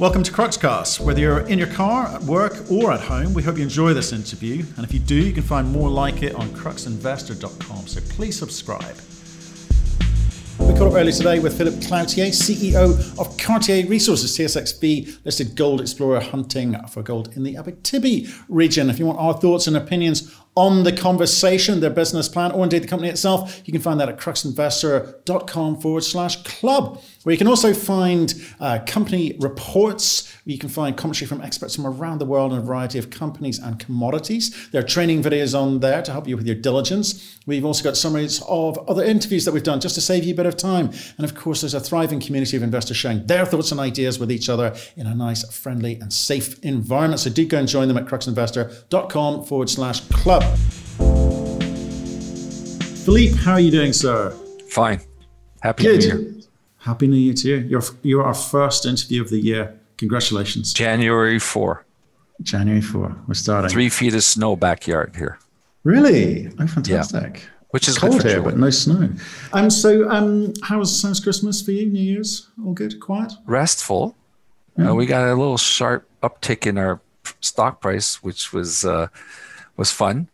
Welcome to Cruxcast. Whether you're in your car, at work, or at home, we hope you enjoy this interview. And if you do, you can find more like it on cruxinvestor.com. So please subscribe. We caught up earlier today with Philippe Cloutier, CEO of Cartier Resources, TSXV listed gold explorer hunting for gold in the Abitibi region. If you want our thoughts and opinions on the conversation, their business plan, or indeed the company itself, you can find that at cruxinvestor.com forward slash club, where you can also find uh, company reports. You can find commentary from experts from around the world on a variety of companies and commodities. There are training videos on there to help you with your diligence. We've also got summaries of other interviews that we've done just to save you a bit of time. And of course, there's a thriving community of investors sharing their thoughts and ideas with each other in a nice, friendly, and safe environment. So do go and join them at cruxinvestor.com forward slash club. Philippe, how are you doing, sir? Fine. Happy Good. New Year. Happy New Year to you. You're, you're our first interview of the year. Congratulations. January 4. January 4. We're starting. Three feet of snow backyard here, Really? Oh, fantastic. which is Cold here, but no snow. Um, so, um, how was how's Christmas for you? New Year's? All good? Quiet? Restful. Uh, we got a little sharp uptick in our stock price, which was uh, was fun.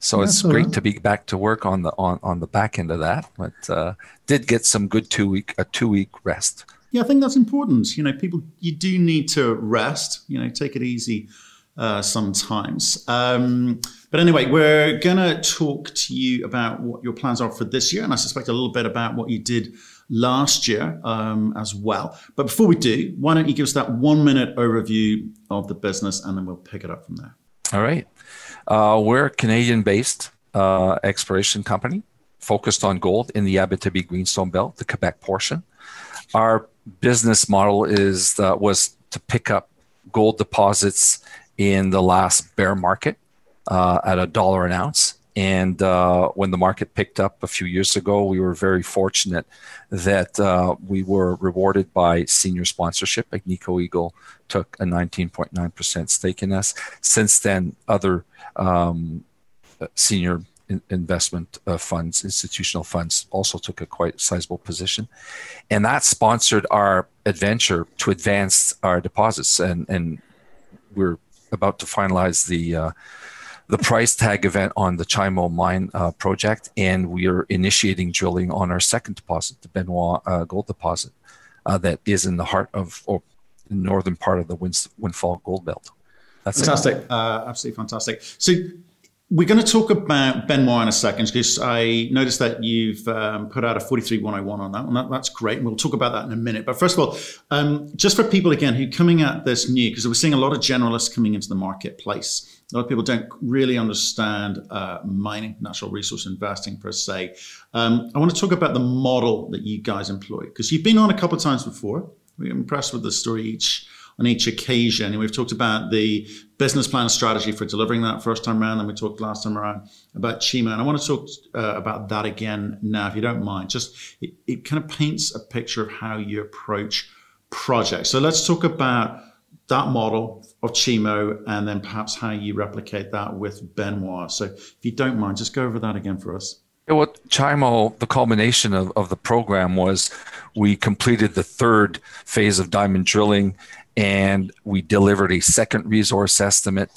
So it's That's great right. to be back to work on the on, on the back end of that. But uh, did get some good two week a two week rest. Yeah, I think that's important. You know, people, you do need to rest, you know, take it easy uh, sometimes. Um, but anyway, we're going to talk to you about what your plans are for this year. And I suspect a little bit about what you did last year um, as well. But before we do, why don't you give us that one minute overview of the business and then we'll pick it up from there. All right. Uh, we're a Canadian based uh, exploration company focused on gold in the Abitibi Greenstone Belt, the Quebec portion. Our business model is uh, was to pick up gold deposits in the last bear market uh, at a dollar an ounce. And uh, when the market picked up a few years ago, we were very fortunate that uh, we were rewarded by senior sponsorship. Agnico Eagle took a 19.9% stake in us. Since then, other um, senior in- investment uh, funds, institutional funds, also took a quite sizable position, and that sponsored our adventure to advance our deposits. And and we're about to finalize the uh, the price tag event on the Chimo mine uh, project, and we are initiating drilling on our second deposit, the Benoit uh, gold deposit, uh, that is in the heart of or the northern part of the Windfall Gold Belt. That's. Fantastic. Uh, absolutely fantastic. So we're going to talk about Benoit in a second because I noticed that you've um, put out a 43101 on that, and that, that's great. And we'll talk about that in a minute. But first of all, um, just for people again who are coming at this new, because we're seeing a lot of generalists coming into the marketplace. A lot of people don't really understand uh, mining, natural resource investing per se. Um, I want to talk about the model that you guys employ because you've been on a couple of times before. We're impressed with the story each on each occasion. And we've talked about the business plan strategy for delivering that first time around. And we talked last time around about Chimo. And I want to talk uh, about that again now, if you don't mind. Just it, it kind of paints a picture of how you approach projects. So let's talk about that model of Chimo and then perhaps how you replicate that with Benoit. So if you don't mind, just go over that again for us. What Chimo, the culmination of, of the program was we completed the third phase of diamond drilling and we delivered a second resource estimate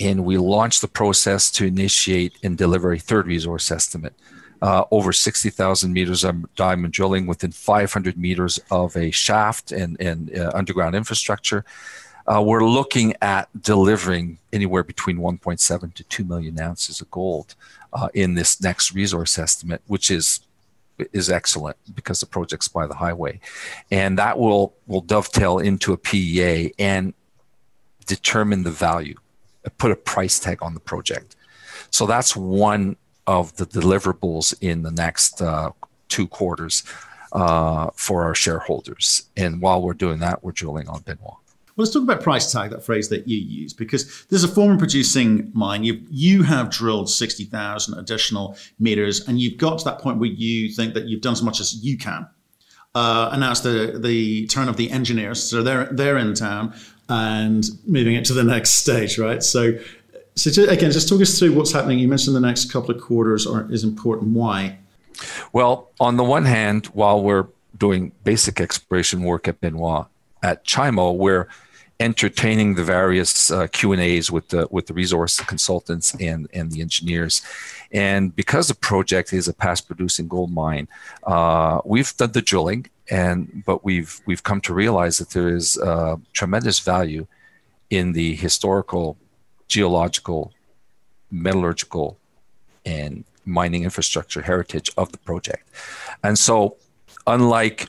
and we launched the process to initiate and deliver a third resource estimate. Uh, over 60,000 meters of diamond drilling within 500 meters of a shaft and, and uh, underground infrastructure. Uh, we're looking at delivering anywhere between 1.7 to 2 million ounces of gold uh, in this next resource estimate, which is is excellent because the project's by the highway, and that will will dovetail into a PEA and determine the value, put a price tag on the project. So that's one of the deliverables in the next uh, two quarters uh, for our shareholders. And while we're doing that, we're drilling on Benoit. Well, let's talk about price tag, that phrase that you use, because there's a former producing mine. You you have drilled sixty thousand additional meters, and you've got to that point where you think that you've done as much as you can. Uh, and it's the the turn of the engineers, so they're they're in town and moving it to the next stage, right? So, so again, just talk us through what's happening. You mentioned the next couple of quarters are is important. Why? Well, on the one hand, while we're doing basic exploration work at Benoit, at Chimo, we're entertaining the various uh, Q and A's with the with the resource consultants and and the engineers. And because the project is a past producing gold mine, uh, we've done the drilling, and but we've we've come to realize that there is uh, tremendous value in the historical, geological, metallurgical, and mining infrastructure heritage of the project. And so, unlike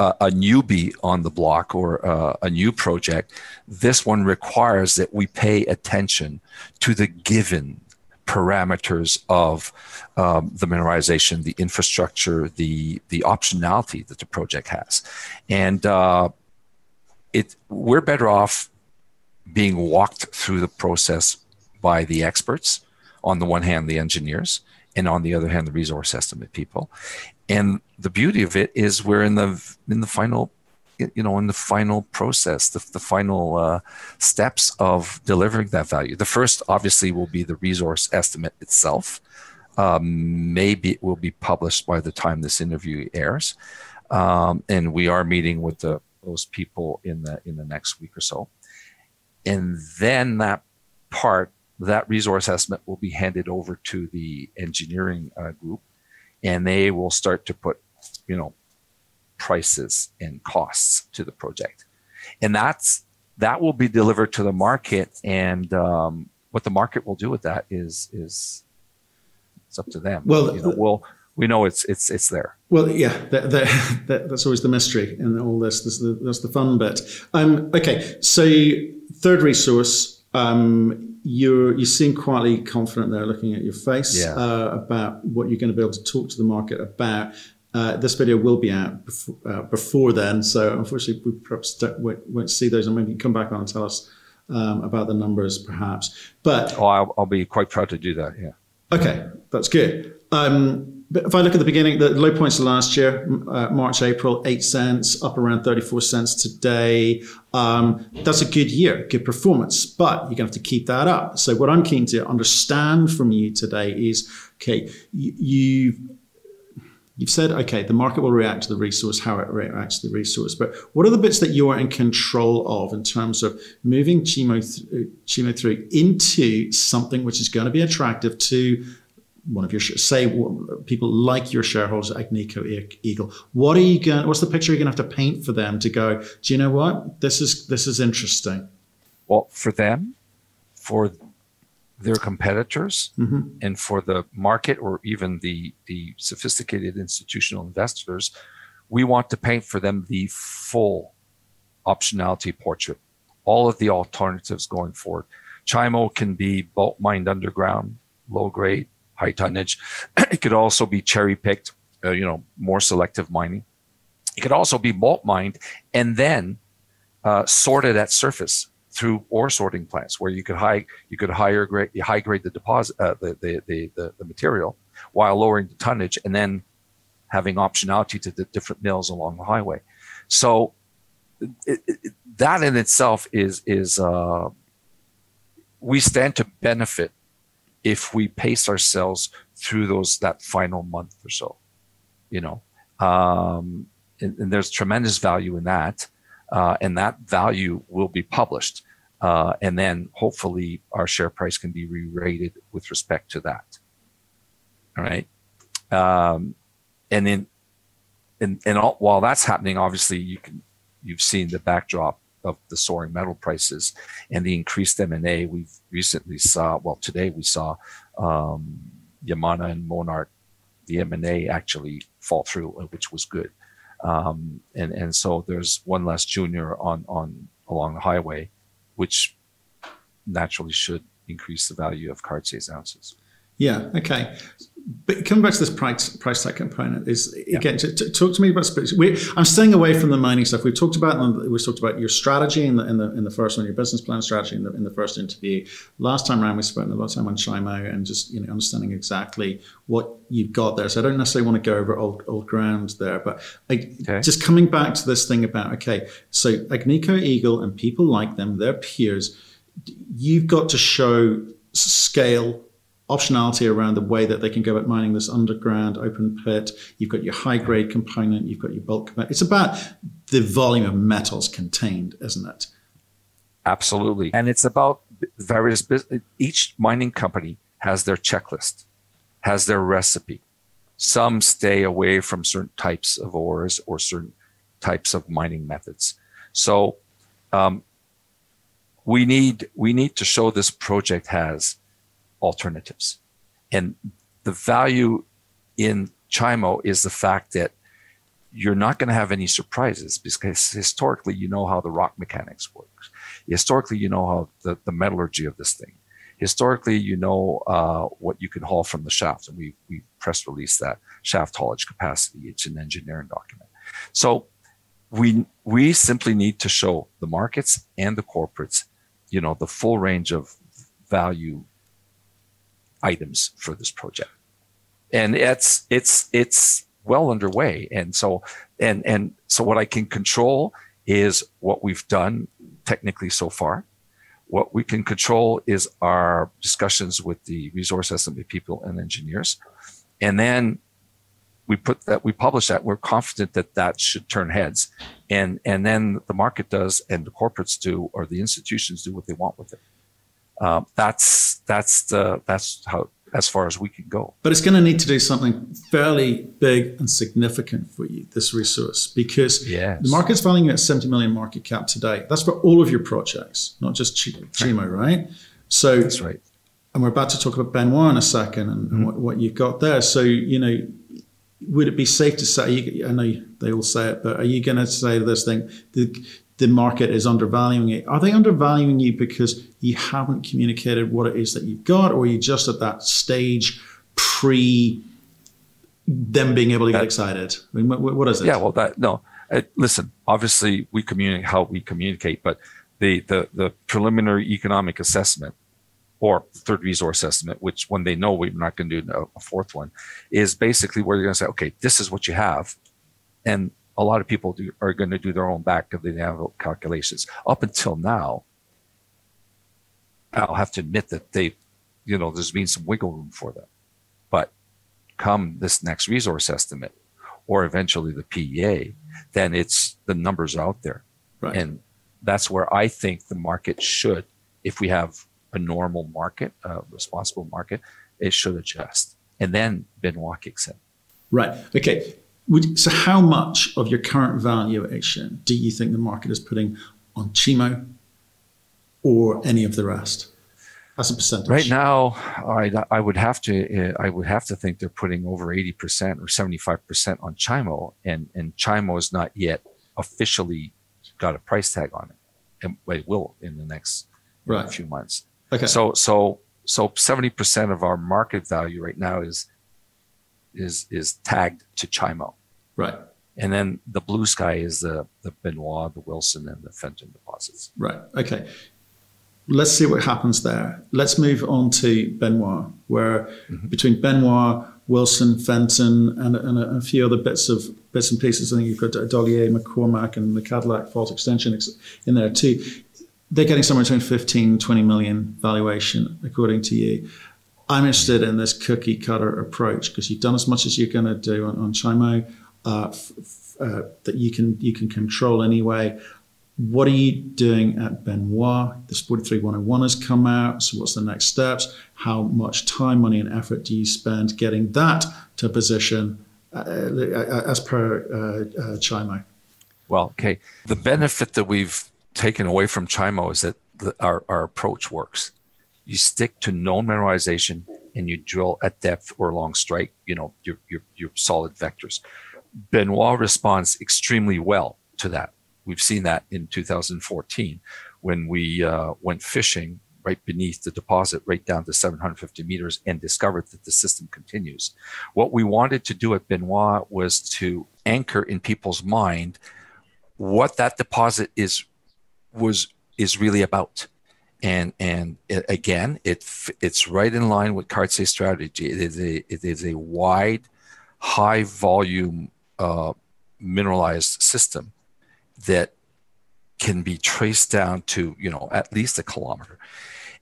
a newbie on the block or uh, a new project, this one requires that we pay attention to the given parameters of um, the mineralization, the infrastructure, the the optionality that the project has, and uh, it we're better off being walked through the process by the experts. On the one hand, the engineers, and on the other hand, the resource estimate people. And the beauty of it is we're in the in the final you know in the final process the, the final uh, steps of delivering that value. The first obviously will be the resource estimate itself. Um, maybe it will be published by the time this interview airs. Um, and we are meeting with the, those people in the in the next week or so. And then that part that resource estimate will be handed over to the engineering uh, group and they will start to put you know prices and costs to the project. And that's that will be delivered to the market. And um, what the market will do with that is is it's up to them. Well, you know, we'll we know it's it's it's there. Well, yeah, that, that, that, that's always the mystery in all this. That's the, that's the fun bit. Um, okay, so third resource. Um, you you seem quietly confident there, looking at your face yeah. uh, about what you're going to be able to talk to the market about. Uh, this video will be out before, uh, before then, so unfortunately we perhaps won't, won't, see those, and maybe you come back on and tell us um, about the numbers, perhaps. But oh, I'll, I'll, be quite proud to do that. Yeah. Okay, that's good. Um, but if I look at the beginning, the low points of last year, uh, March, April, eight cents, up around 34 cents today. Um, that's a good year, good performance, but you're going to have to keep that up. So, what I'm keen to understand from you today is okay, you, you You've said, okay, the market will react to the resource, how it reacts to the resource, but what are the bits that you are in control of in terms of moving Chimo, th- uh, Chimo through into something which is going to be attractive to one of your say people like your shareholders Agnico Eagle. What are you going? What's the picture you're going to have to paint for them to go? Do you know what this is? This is interesting. Well, for them, for their competitors mm-hmm. and for the market or even the, the sophisticated institutional investors, we want to paint for them the full optionality portrait, all of the alternatives going forward. Chimo can be bulk mined underground, low grade, high tonnage. it could also be cherry picked, uh, you know, more selective mining. It could also be bulk mined and then uh, sorted at surface through ore sorting plants where you could high you could higher grade high grade the deposit uh, the, the, the, the, the material while lowering the tonnage and then having optionality to the different mills along the highway. So it, it, that in itself is is uh, we stand to benefit if we pace ourselves through those that final month or so, you know, um, and, and there's tremendous value in that uh, and that value will be published. Uh, and then hopefully our share price can be re-rated with respect to that. All right. Um, and then, and, and all, while that's happening, obviously you can, you've seen the backdrop of the soaring metal prices and the increased M&A. We've recently saw, well, today we saw, um, Yamana and Monarch, the M&A actually fall through, which was good. Um, and and so there's one less junior on on along the highway, which naturally should increase the value of Cartier's ounces. Yeah. Okay. But coming back to this price price tag component is again to, to talk to me about we, I'm staying away from the mining stuff. We've talked about um, we've talked about your strategy in the in the in the first one, your business plan strategy in the in the first interview. Last time around, we spent a lot of time on Chimo and just you know understanding exactly what you've got there. So I don't necessarily want to go over old old ground there, but I, okay. just coming back to this thing about okay, so Agnico Eagle and people like them, their peers, you've got to show scale optionality around the way that they can go about mining this underground open pit. You've got your high grade component, you've got your bulk component. It's about the volume of metals contained, isn't it? Absolutely. And it's about various each mining company has their checklist, has their recipe. Some stay away from certain types of ores or certain types of mining methods. So um, we need we need to show this project has alternatives. And the value in Chimo is the fact that you're not going to have any surprises because historically you know how the rock mechanics works. Historically, you know how the, the metallurgy of this thing. Historically, you know uh, what you can haul from the shaft, and we we press release that shaft haulage capacity. It's an engineering document. So we we simply need to show the markets and the corporates, you know, the full range of value items for this project. And it's it's it's well underway. And so and and so what I can control is what we've done technically so far. What we can control is our discussions with the resource estimate people and engineers. And then we put that we publish that we're confident that that should turn heads and and then the market does and the corporates do or the institutions do what they want with it um, that's that's the that's how as far as we can go. But it's going to need to do something fairly big and significant for you, this resource, because yes. the market's valuing you at 70 million market cap today. That's for all of your projects, not just Chimo, right? So that's right. And we're about to talk about Benoit in a second and, mm-hmm. what, what, you've got there. So, you know, would it be safe to say, you, I know they all say it, but are you going to say this thing, the, the market is undervaluing it. Are they undervaluing you because you haven't communicated what it is that you've got, or are you just at that stage pre them being able to get excited? I mean, what, what is it? Yeah, well, that no. Uh, listen, obviously we communicate how we communicate, but the the the preliminary economic assessment or third resource estimate, which when they know we're not going to do a fourth one, is basically where you're going to say, okay, this is what you have, and a lot of people do, are going to do their own back of the envelope calculations. Up until now, I'll have to admit that they, you know, there's been some wiggle room for them. But come this next resource estimate, or eventually the PEA, then it's the numbers out there, right. and that's where I think the market should, if we have a normal market, a responsible market, it should adjust, and then Benoit kicks in. Right. Okay. Would, so, how much of your current valuation do you think the market is putting on Chimo or any of the rest? As a percentage. Right now, I, I would have to eh, I would have to think they're putting over eighty percent or seventy five percent on Chimo, and and Chimo is not yet officially got a price tag on it, and it will in the next right. few months. Okay. So so so seventy percent of our market value right now is is is tagged to Chimo. Right. And then the blue sky is the, the Benoit, the Wilson, and the Fenton deposits. Right. Okay. Let's see what happens there. Let's move on to Benoit, where mm-hmm. between Benoit, Wilson, Fenton, and, and a, a, few other bits of bits and pieces, I think you've got Dollier, McCormack, and the Cadillac fault extension in there too. They're getting somewhere between 15 20 million valuation, according to you. I'm interested in this cookie cutter approach because you've done as much as you're going to do on, on Chimo uh, f- uh, that you can you can control anyway. What are you doing at Benoit? The 43101 has come out. So, what's the next steps? How much time, money, and effort do you spend getting that to position uh, uh as per uh, uh, Chimo? Well, okay. The benefit that we've taken away from Chimo is that the, our, our approach works. You stick to known mineralization and you drill at depth or long strike, you know, your, your, your solid vectors. Benoit responds extremely well to that. We've seen that in 2014 when we uh, went fishing right beneath the deposit, right down to 750 meters, and discovered that the system continues. What we wanted to do at Benoit was to anchor in people's mind what that deposit is was is really about. And and it, again, it it's right in line with Cartier's strategy. It is a it is a wide, high volume uh, mineralized system that can be traced down to you know at least a kilometer.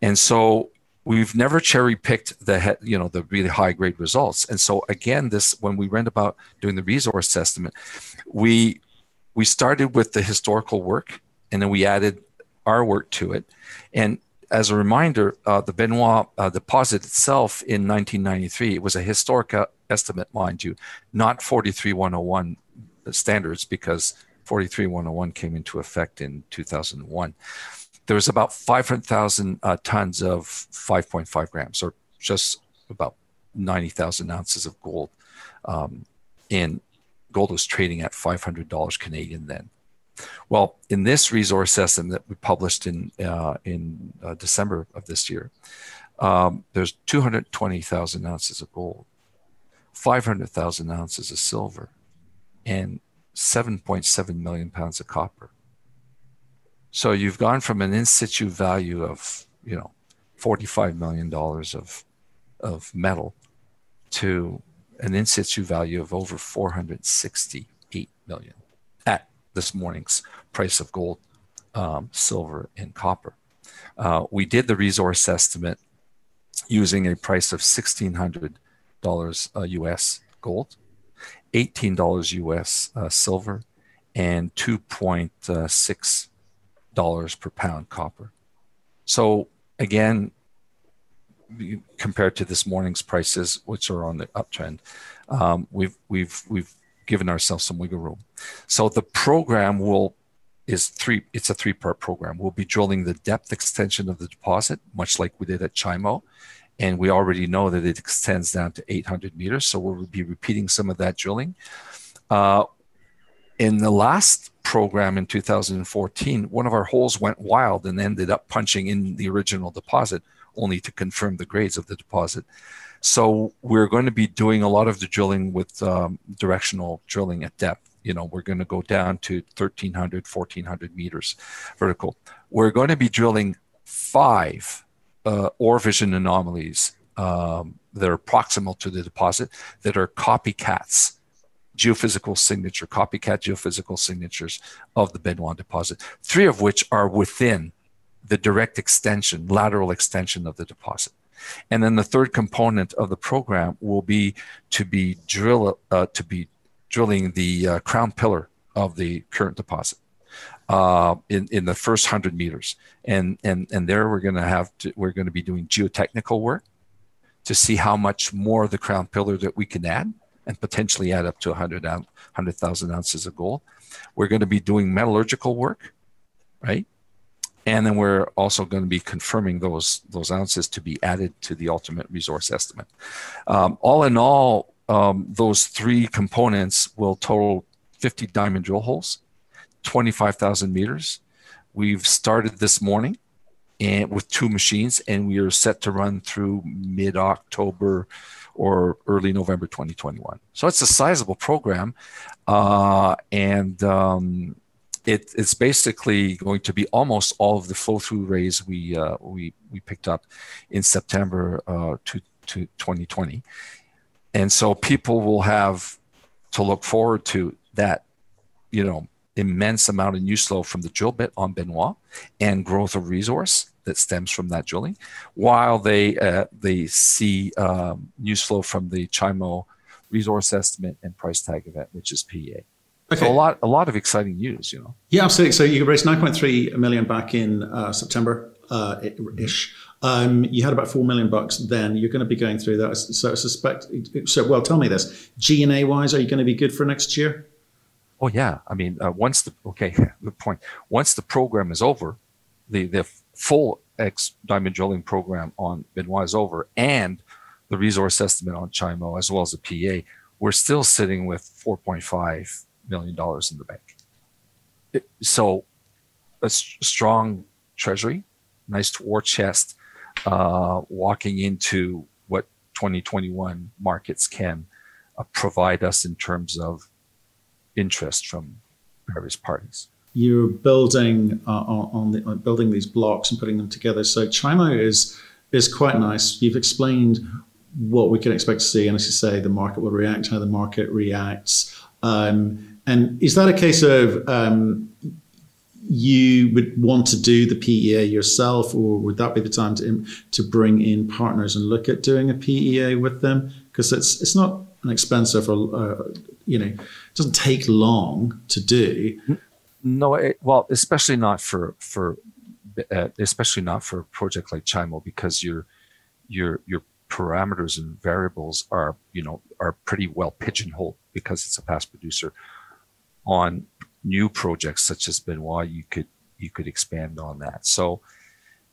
And so we've never cherry picked the you know the really high grade results. And so again this when we went about doing the resource estimate we we started with the historical work and then we added our work to it. And as a reminder uh, the benoit uh, deposit itself in 1993 it was a historic estimate mind you not 43101 standards because 43101 came into effect in 2001 there was about 500,000 uh, tons of 5.5 grams, or just about 90,000 ounces of gold. Um, and gold was trading at $500 Canadian then. Well, in this resource estimate that we published in uh, in uh, December of this year, um, there's 220,000 ounces of gold, 500,000 ounces of silver, and 7.7 million pounds of copper. So you've gone from an in situ value of, you know, $45 million of, of metal to an in situ value of over 468 million at this morning's price of gold, um, silver, and copper. Uh, we did the resource estimate using a price of $1,600 uh, US gold, $18 US uh, silver, and 2.6 dollars per pound copper. So again, compared to this morning's prices, which are on the uptrend, um, we've we've we've given ourselves some wiggle room. So the program will is three. It's a three-part program. We'll be drilling the depth extension of the deposit, much like we did at Chimo, and we already know that it extends down to 800 meters. So we'll be repeating some of that drilling. Uh, in the last program in 2014, one of our holes went wild and ended up punching in the original deposit, only to confirm the grades of the deposit. So we're going to be doing a lot of the drilling with um, directional drilling at depth. You know, we're going to go down to 1300, 1400 meters vertical. We're going to be drilling five uh, OreVision anomalies um, that are proximal to the deposit that are copycats geophysical signature, copycat geophysical signatures of the Benoit deposit, three of which are within the direct extension, lateral extension of the deposit. And then the third component of the program will be to be drill uh, to be drilling the uh, crown pillar of the current deposit uh, in in the first hundred meters, and and and there we're going to have to, we're going to be doing geotechnical work to see how much more of the crown pillar that we can add and potentially add up to 100 100,000 ounces of gold. We're going to be doing metallurgical work, right? And then we're also going to be confirming those those ounces to be added to the ultimate resource estimate. Um, all in all, um, those three components will total 50 diamond drill holes, 25,000 meters. We've started this morning and with two machines, and we are set to run through mid October or early November 2021. So it's a sizable program, uh, and um, it, it's basically going to be almost all of the flow through raise we uh, we we picked up in September uh, to to 2020, and so people will have to look forward to that, you know, immense amount of news flow from the drill bit on Benoit and growth of resource that stems from that drilling, while they uh, they see um, news flow from the Chimo resource estimate and price tag event, which is PEA. Okay. So a lot a lot of exciting news, you know. Yeah, absolutely. So you raised 9.3 million back in uh, September uh, ish. Um, you had about four million bucks then. You're going to be going through that. So I suspect. So well, tell me this. G and A wise, are you going to be good for next year? Oh yeah. I mean, uh, once the okay, good point. Once the program is over, the the full X diamond drilling program on Benoit is over and the resource estimate on Chimo as well as the PA, we're still sitting with 4.5 million dollars in the bank. It, so a strong treasury, nice war chest, uh, walking into what 2021 markets can uh, provide us in terms of interest from various parties you're building uh, on, the, on building these blocks and putting them together. So Chimo is is quite nice. You've explained what we can expect to see, and as you say, the market will react, how the market reacts. Um, and is that a case of um, you would want to do the PEA yourself, or would that be the time to to bring in partners and look at doing a PEA with them? Because it's it's not an expensive or uh, you know it doesn't take long to do. No, it, well, especially not for for uh, especially not for a project like Chimo because your your your parameters and variables are you know are pretty well pigeonholed because it's a past producer. On new projects such as Benoit, you could you could expand on that. So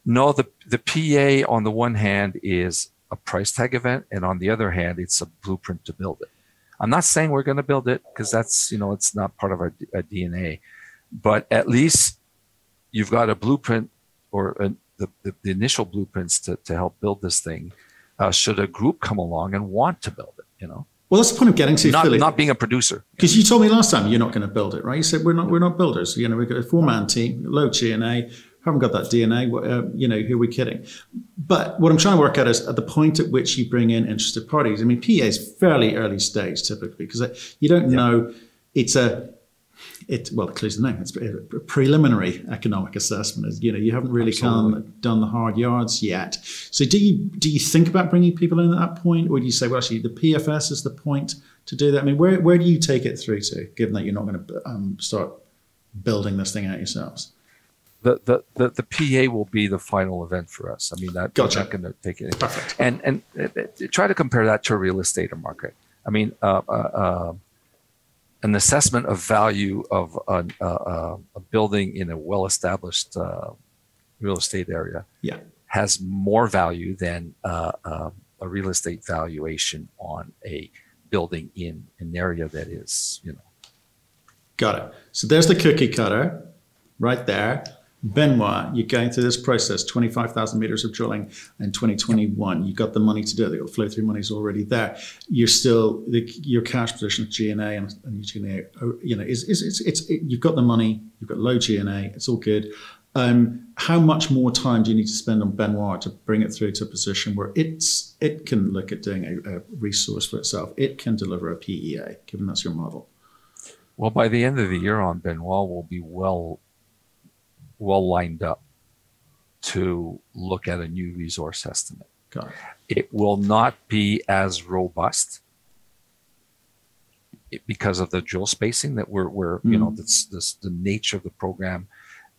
no, the the PEA on the one hand is a price tag event, and on the other hand, it's a blueprint to build it. I'm not saying we're going to build it because that's you know it's not part of our, our, DNA, but at least you've got a blueprint or a, the, the, the, initial blueprints to, to help build this thing. Uh, should a group come along and want to build it, you know? Well, that's the point of getting to not, Philly. Not being a producer. Because you told me last time you're not going to build it, right? You said we're not we're not builders. You know, we've got a four man team, low G&A, haven't got that DNA. Uh, you know, who are we kidding? But what I'm trying to work out is at the point at which you bring in interested parties. I mean, PA is fairly early stage typically because uh, you don't yeah. know. It's a it well, it clues the name. It's a preliminary economic assessment. You know, you haven't really come, done the hard yards yet. So, do you do you think about bringing people in at that point, or do you say, well, actually, the PFS is the point to do that? I mean, where where do you take it through to, given that you're not going to um, start building this thing out yourselves? The, the, the, the PEA will be the final event for us. I mean, that gotcha. not going to take it. Perfect. And, and uh, uh, try to compare that to a real estate market. I mean, uh, uh, uh an assessment of value of a, a, a building in a well-established uh, real estate area yeah. has more value than uh, uh, a real estate valuation on a building in an area that is, you know. Got it. So there's the cookie cutter right there. Benoit, you're going through this process, 25,000 meters of drilling in 2021. You got the money to do it. The flow through money is already there. You're still, the, your cash position of G&A and, and your G&A, you know, is, is, it's, it's, it, you've got the money, you've got low G&A, it's all good. Um, how much more time do you need to spend on Benoit to bring it through to a position where it's it can look at doing a, a resource for itself? It can deliver a PEA, given that's your model. Well, by the end of the year on Benoit, we'll be well well lined up to look at a new resource estimate. It. it will not be as robust because of the drill spacing that we're, we're mm-hmm. you know, mm-hmm. that's this, the nature of the program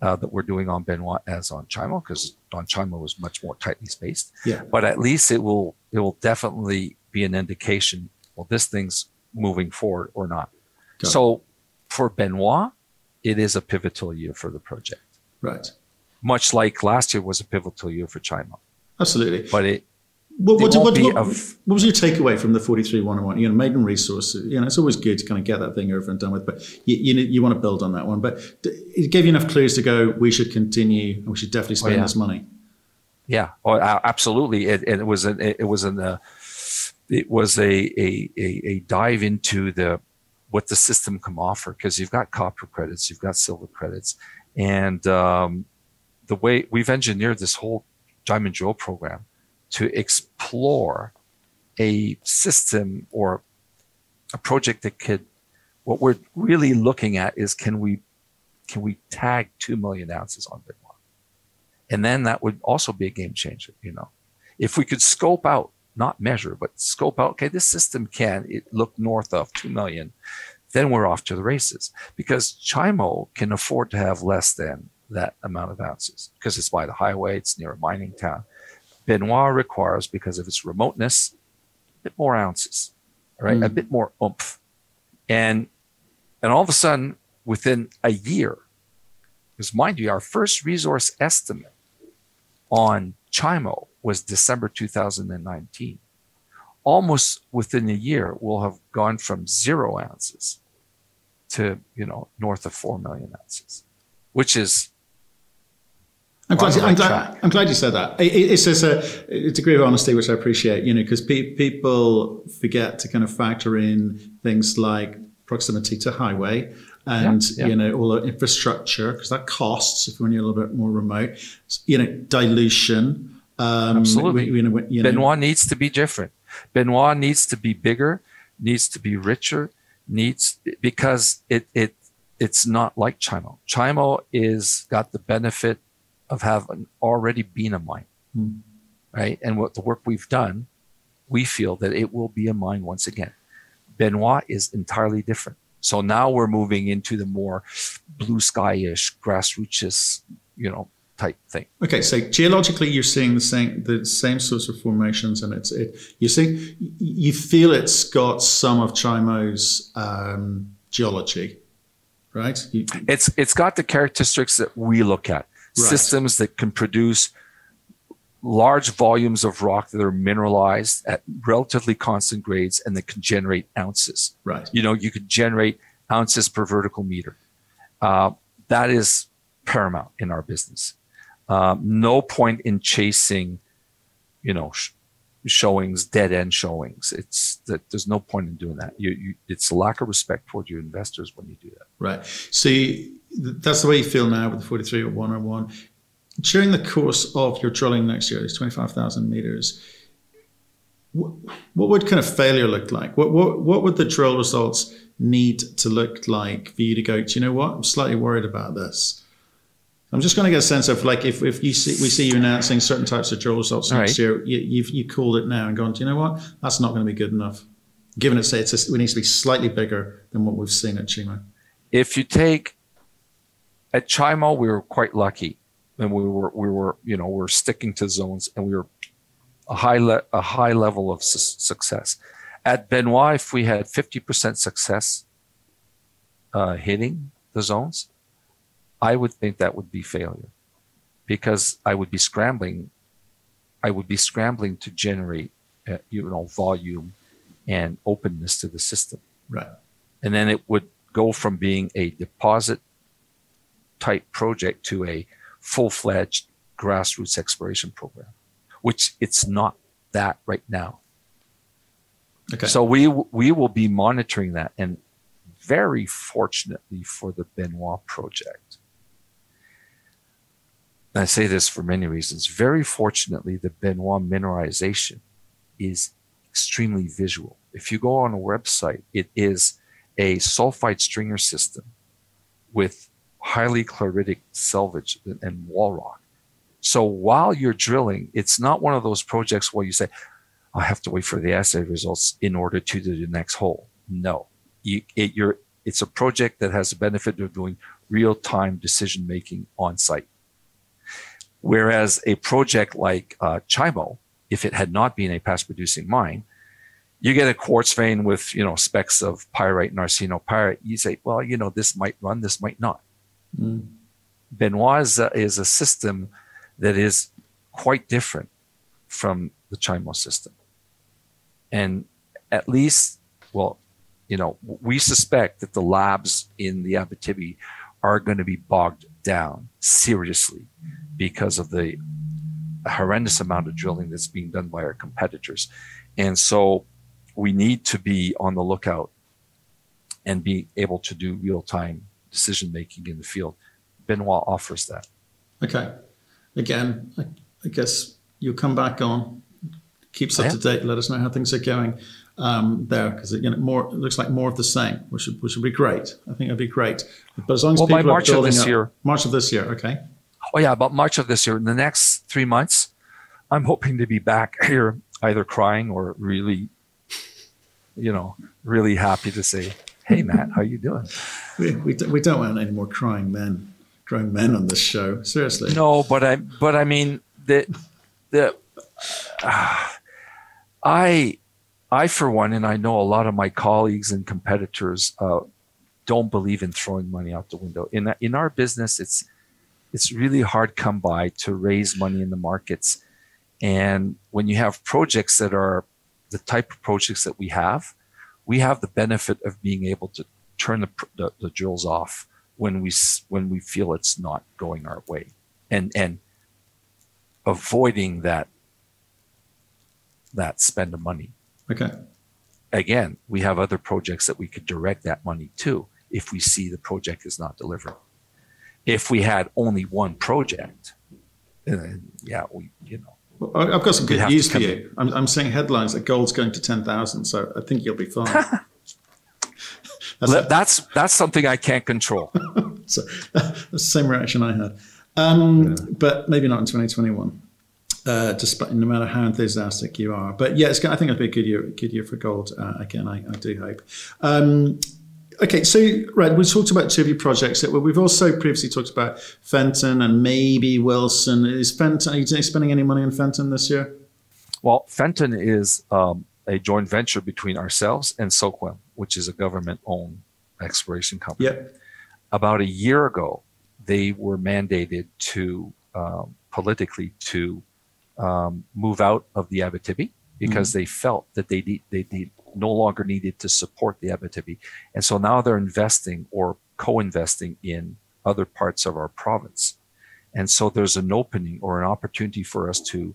uh, that we're doing on Benoit as on Chimo, because on Chimo was much more tightly spaced. Yeah. But at least it will it will definitely be an indication. Well, this thing's moving forward or not. Got so it. for Benoit, it is a pivotal year for the project. Right. Much like last year was a pivotal year for Chimo. Absolutely. But it what, what, what, what, was your takeaway from the 43101? You know, maiden resource, you know, it's always good to kind of get that thing over and done with, but you, you, you want to build on that one. But it gave you enough clues to go, we should continue and we should definitely spend oh, yeah. this money. Yeah, oh, absolutely. It, it was an, it was an, uh, it was a, a, a, a dive into the, what the system can offer because you've got copper credits, you've got silver credits, and um, the way we've engineered this whole Diamond Drill program to explore a system or a project that could, what we're really looking at is can we, can we tag 2 million ounces on Benoit? And then that would also be a game changer, you know. If we could scope out, not measure, but scope out, okay, this system can it look north of 2 million then we're off to the races because Chimo can afford to have less than that amount of ounces because it's by the highway, it's near a mining town. Benoit requires, because of its remoteness, a bit more ounces, right? Mm. A bit more oomph. And and all of a sudden, within a year, because mind you, our first resource estimate on Chimo was December 2019. Almost within a year, we'll have gone from zero ounces to you know north of four million ounces, which is. I'm glad, you, I'm, glad, I'm glad you said that. It, it's just a, a, degree of honesty, which I appreciate, you know, because pe- people forget to kind of factor in things like proximity to highway and, yeah, yeah. you know, all the infrastructure, because that costs if when you're a little bit more remote, you know, dilution. Um, Absolutely. We, you know, you know, Benoit needs to be different. Benoit needs to be bigger, needs to be richer, needs because it it it's not like Chimo. Chimo is got the benefit of having already been a mine, Hmm. right? And what the work we've done, we feel that it will be a mine once again. Benoit is entirely different. So now we're moving into the more blue sky-ish, grassroots, you know, type thing. Okay, so geologically, you're seeing the same the same sorts of formations, and it's it. You see, you feel it's got some of Chimo's um, geology, right? You, It's it's got the characteristics that we look at. Right. Systems that can produce large volumes of rock that are mineralized at relatively constant grades and that can generate ounces. right. You know, you could generate ounces per vertical meter. Uh, that is paramount in our business. Um, no point in chasing, you know, sh- showings, dead end showings. It's that there's no point in doing that. You, you, it's a lack of respect toward your investors when you do that. Right. So you, that's the way you feel now with the 43 or 101. During the course of your drilling next year, it's 25,000 meters. What, what would kind of failure look like? What, what, what would the drill results need to look like for you to go, do you know what? I'm slightly worried about this. I'm just going to get a sense of like if, if you see we see you announcing certain types of drill results All next right. year, you, you've you called it now and gone, do you know what? That's not going to be good enough. Given it say it's a, it needs to be slightly bigger than what we've seen at Chimo. if you take at Chimo, we were quite lucky, and we were we were you know we are sticking to zones, and we were a high le- a high level of su- success. At Benoit, if we had fifty percent success uh, hitting the zones, I would think that would be failure, because I would be scrambling. I would be scrambling to generate uh, you know volume and openness to the system Right. and then it would go from being a deposit type project to a full-fledged grassroots exploration program which it's not that right now Okay. so we we will be monitoring that and very fortunately for the benoit project and i say this for many reasons very fortunately the benoit mineralization is extremely visual if you go on a website it is a sulfide stringer system with highly chloritic selvage and wall rock. So while you're drilling, it's not one of those projects where you say, I have to wait for the assay results in order to do the next hole. No, you, it, it's a project that has the benefit of doing real time decision making on site. Whereas a project like uh, Chimo, if it had not been a past producing mine, you get a quartz vein with you know specks of pyrite and arsenopyrite. You say, well, you know, this might run, this might not. Mm. Benoit is a, is a system that is quite different from the Chimo system, and at least, well, you know, we suspect that the labs in the Abitibi are going to be bogged down seriously because of the horrendous amount of drilling that's being done by our competitors, and so we need to be on the lookout and be able to do real time decision making in the field. Benoit offers that. Okay. Again, I, I guess you'll come back on, keep us up Yeah. to date, let us know how things are going um, there, because you know, more it looks like more of the same, which would, which would be great. I think it'd be great. But as long as Well, people by are March of this up- year. March of this year, okay. Oh yeah, about March of this year, in the next three months, I'm hoping to be back here, either crying or really, you know, really happy to say, "Hey, Matt, how you doing?" We, we, don't- we don't want any more crying men, crying men on this show. Seriously. No, but I, but I mean the, the, uh, I, I for one, and I know a lot of my colleagues and competitors uh, don't believe in throwing money out the window. In in our business, it's it's really hard come by to raise money in the markets, and when you have projects that are the type of projects that we have, we have the benefit of being able to turn the, the, the drills off when we when we feel it's not going our way. And and avoiding that that spend of money Okay. again we have other projects that we could direct that money to if we see the project is not delivering if we had only one project then yeah we you know Well, I've got some good news for you. I'm, I'm seeing headlines that gold's going to 10,000, so I think you'll be fine. That's, that's, that's something I can't control. so that's the same reaction I had. Um, yeah. But maybe not in 2021. Uh, despite no matter how enthusiastic you are, but yeah, I think it'll be a good year, good year for gold uh, again. I, I, do hope. Um, Okay, so right, we talked about two of your projects. We've also previously talked about Fenton and maybe Wilson. Is Fenton? Are you spending any money on Fenton this year? Well, Fenton is um, a joint venture between ourselves and SOQUEM, which is a government-owned exploration company. Yep. About a year ago, they were mandated to um, politically to um, move out of the Abitibi because mm-hmm. they felt that they need, they need no longer needed to support the Abitibi. And so now they're investing or co-investing in other parts of our province. And so there's an opening or an opportunity for us to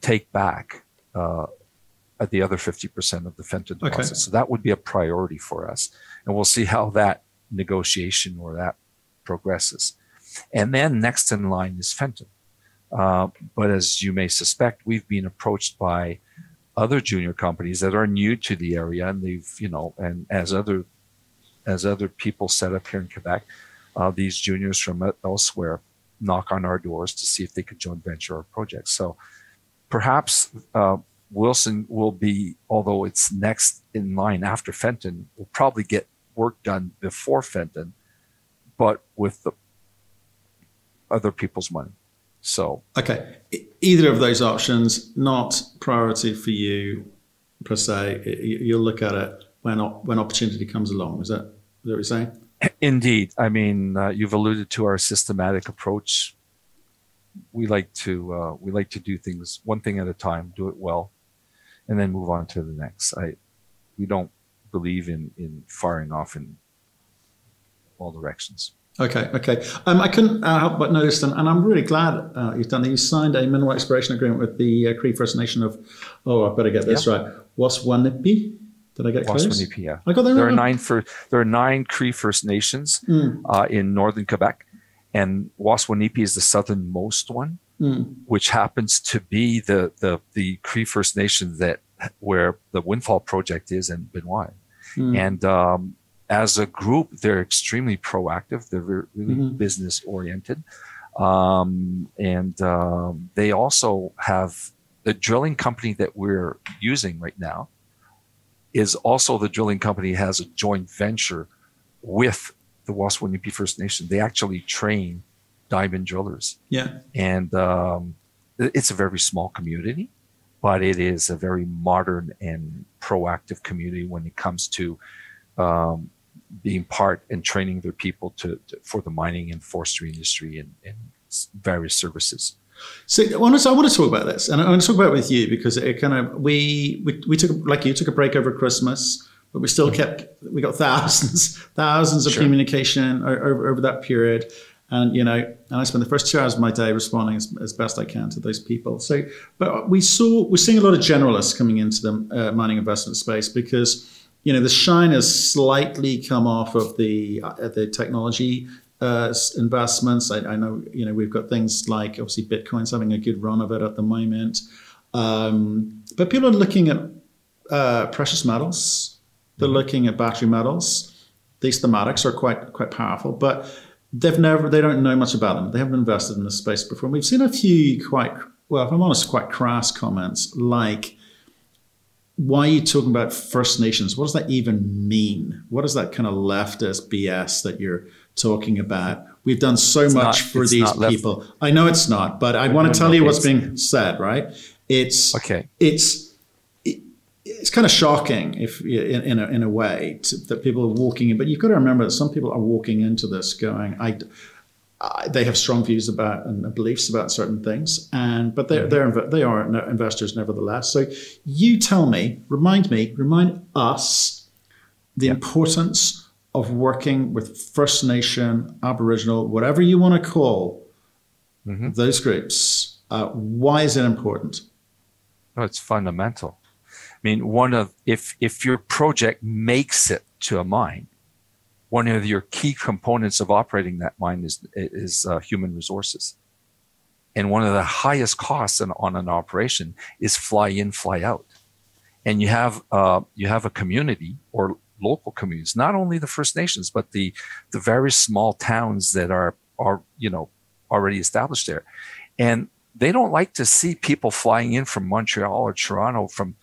take back uh, the other 50% of the Fenton deposit. Okay. So that would be a priority for us. And we'll see how that negotiation or that progresses. And then next in line is Fenton. Uh, but as you may suspect, we've been approached by other junior companies that are new to the area and they've you know and as other as other people set up here in quebec uh, these juniors from elsewhere knock on our doors to see if they could join venture our project. So perhaps uh, wilson will be although it's next in line after fenton will probably get work done before fenton but with the other people's money so okay, either of those options not priority for you per se. You'll look at it when when opportunity comes along. Is that, is that what you're saying? Indeed. I mean, uh, you've alluded to our systematic approach. We like to uh, we like to do things one thing at a time, do it well, and then move on to the next. I we don't believe in in firing off in all directions. Okay, okay. Um, I couldn't uh, help but notice, and, and I'm really glad uh, you've done that. You signed a mineral exploration agreement with the uh, Cree First Nation of, oh, I better get this yeah. right, Waswanipi. Did I get close? Waswanipi, yeah. I got there. There right. are nine for there are nine Cree First Nations mm. in northern Quebec, and Waswanipi is the southernmost one, mm. which happens to be the the the Cree First Nation that where the Windfall project is in Benoist. Mm. And um, as a group, they're extremely proactive. They're really mm-hmm. business oriented. Um, and um, they also have the drilling company that we're using right now is also the drilling company has a joint venture with the Waswanipi First Nation. They actually train diamond drillers. Yeah. And um, it's a very small community, but it is a very modern and proactive community when it comes to um, being part and training their people to, to for the mining and forestry industry and, and various services. So I want, to, I want to talk about this, and I want to talk about it with you because it kind of we we, we took like you took a break over Christmas, but we still kept we got thousands thousands of sure. communication over, over that period, and you know, and I spent the first two hours of my day responding as, as best I can to those people. So, but we saw we're seeing a lot of generalists coming into the uh, mining investment space because you know, the shine has slightly come off of the uh, the technology uh, investments. I, I, know, you know, we've got things like obviously Bitcoin's having a good run of it at the moment, um, but people are looking at uh, precious metals. They're mm-hmm. looking at battery metals. These thematics are quite quite powerful, but they've never they don't know much about them. They haven't invested in this space before. And we've seen a few quite well, if I'm honest, quite crass comments like why are you talking about First Nations? What does that even mean? What is that kind of leftist BS that you're talking about? We've done so it's much not, for these people. I know it's not, but I want to tell you what's being said. Right? It's okay. It's it, it's kind of shocking if in, in a, in a way to, that people are walking in. But you've got to remember that some people are walking into this going, I uh, they have strong views about and beliefs about certain things, and but they're, they're they are investors nevertheless. So you tell me, remind me, remind us the yeah. importance of working with First Nation, Aboriginal, whatever you want to call mm-hmm. those groups. Uh, why is it important? Oh, it's fundamental. I mean, one of if if your project makes it to a mine, one of your key components of operating that mine is is uh, human resources. And one of the highest costs on, on, an operation is fly in, fly out. And you have uh, you have a community or local communities, not only the First Nations, but the the very small towns that are are you know already established there, and they don't like to see people flying in from Montreal or Toronto from,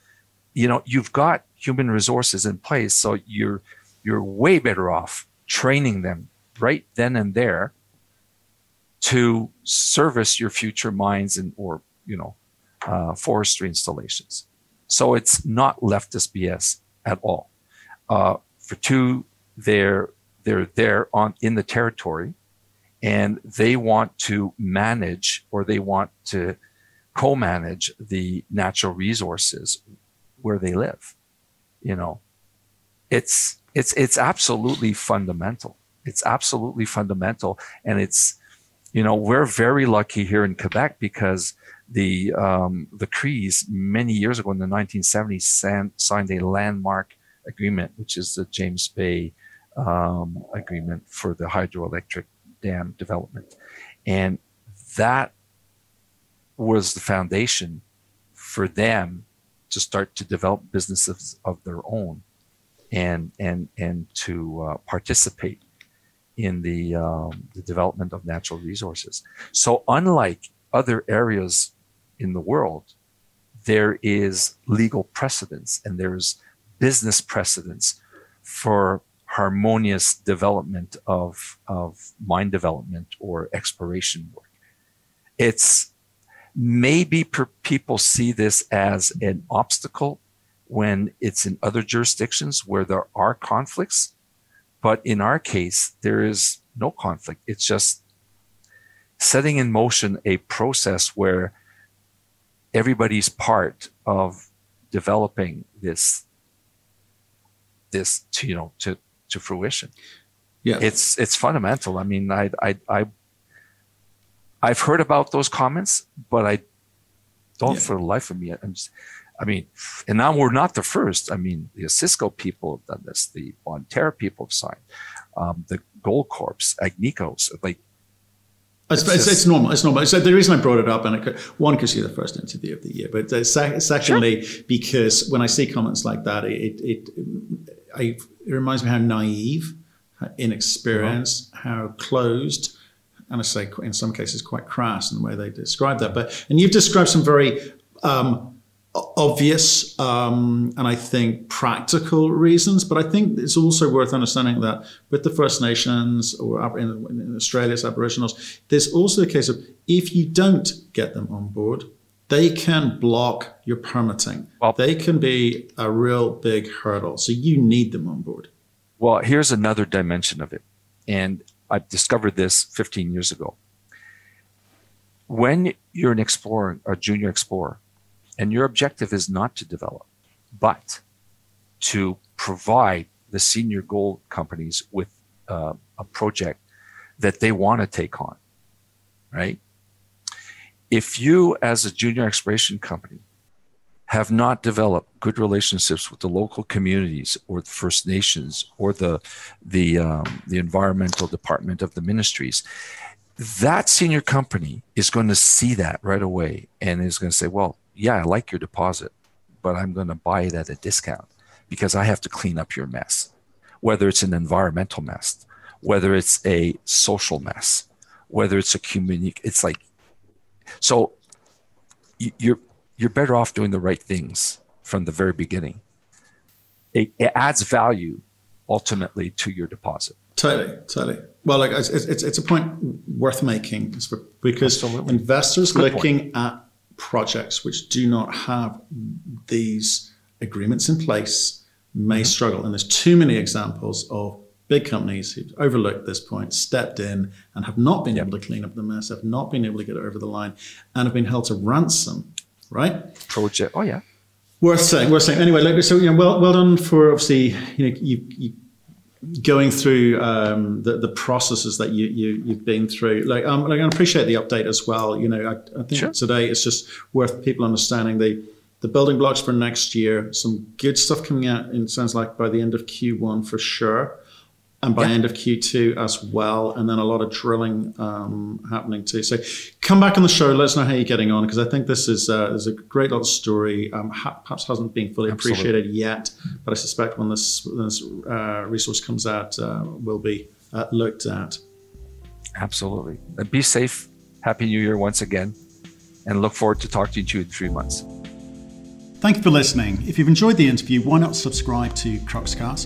you know, you've got human resources in place, so you're you're way better off training them right then and there to service your future mines and or you know uh, forestry installations. So it's not leftist BS at all. Uh, for two, they're they're there on in the territory, and they want to manage or they want to co-manage the natural resources where they live. You know, it's it's it's absolutely fundamental. It's absolutely fundamental, and it's you know we're very lucky here in Quebec because the um, the Crees many years ago in the 1970s san- signed a landmark agreement, which is the James Bay um, agreement for the hydroelectric dam development, and that was the foundation for them to start to develop businesses of their own, and and and to uh, participate in the, um, the development of natural resources. So unlike other areas in the world, there is legal precedence and there's business precedence for harmonious development of, of mine development or exploration work. It's maybe per, people see this as an obstacle when it's in other jurisdictions where there are conflicts. But in our case, there is no conflict. It's just setting in motion a process where everybody's part of developing this this to you know to to fruition yeah it's it's fundamental i mean i i i i've heard about those comments but i don't yeah. for the life of me i'm just i mean and now we're not the first i mean the Osisko people have done this the bonterra people have signed um, the Goldcorps agnicos like it's, it's, it's, normal. It's normal. So the reason I brought it up, and could, one, because you're the first interview of the year, but uh, sec- secondly, sure. because when I see comments like that, it it, it, it reminds me how naive, how inexperienced, uh-huh. how closed, and I say in some cases quite crass in the way they describe that. But and you've described some very um, obvious um, and I think practical reasons, but I think it's also worth understanding that with the First Nations or in, in Australia's Aboriginals, there's also a case of if you don't get them on board, they can block your permitting. Well, they can be a real big hurdle. So you need them on board. Well, here's another dimension of it. And I discovered this 15 years ago. When you're an explorer, a junior explorer, and your objective is not to develop, but to provide the senior gold companies with uh, a project that they want to take on, right? If you, as a junior exploration company, have not developed good relationships with the local communities or the First Nations or the the um, the environmental department of the ministries, that senior company is going to see that right away and is going to say, "Well, yeah, I like your deposit, but I'm going to buy it at a discount because I have to clean up your mess, whether it's an environmental mess, whether it's a social mess, whether it's a community. It's like, so you're you're better off doing the right things from the very beginning. It, it adds value ultimately to your deposit. Totally, totally. Well, like it's, it's, it's a point worth making because Absolutely. investors Good looking point. at projects which do not have these agreements in place may mm-hmm. struggle. And there's too many examples of big companies who've overlooked this point, stepped in, and have not been yep. able to clean up the mess, have not been able to get it over the line, and have been held to ransom. Right? Project. Oh yeah. Worth saying. Worth saying. Anyway, so you know, well, well done for obviously you know you, you going through um, the, the processes that you, you have been through. Like, um, like I appreciate the update as well. You know, I, I think sure. today it's just worth people understanding the the building blocks for next year. Some good stuff coming out. It sounds like by the end of Q1 for sure. And by Yeah. end of Q2 as well, and then a lot of drilling um, happening too. So come back on the show. Let us know how you're getting on because I think this is uh, is a great little story. Um, ha- perhaps hasn't been fully Absolutely. appreciated yet, but I suspect when this when this uh, resource comes out, uh, will be uh, looked at. Absolutely. Uh, Be safe. Happy New Year once again, and look forward to talking to you in three months. Thank you for listening. If you've enjoyed the interview, why not subscribe to Cruxcast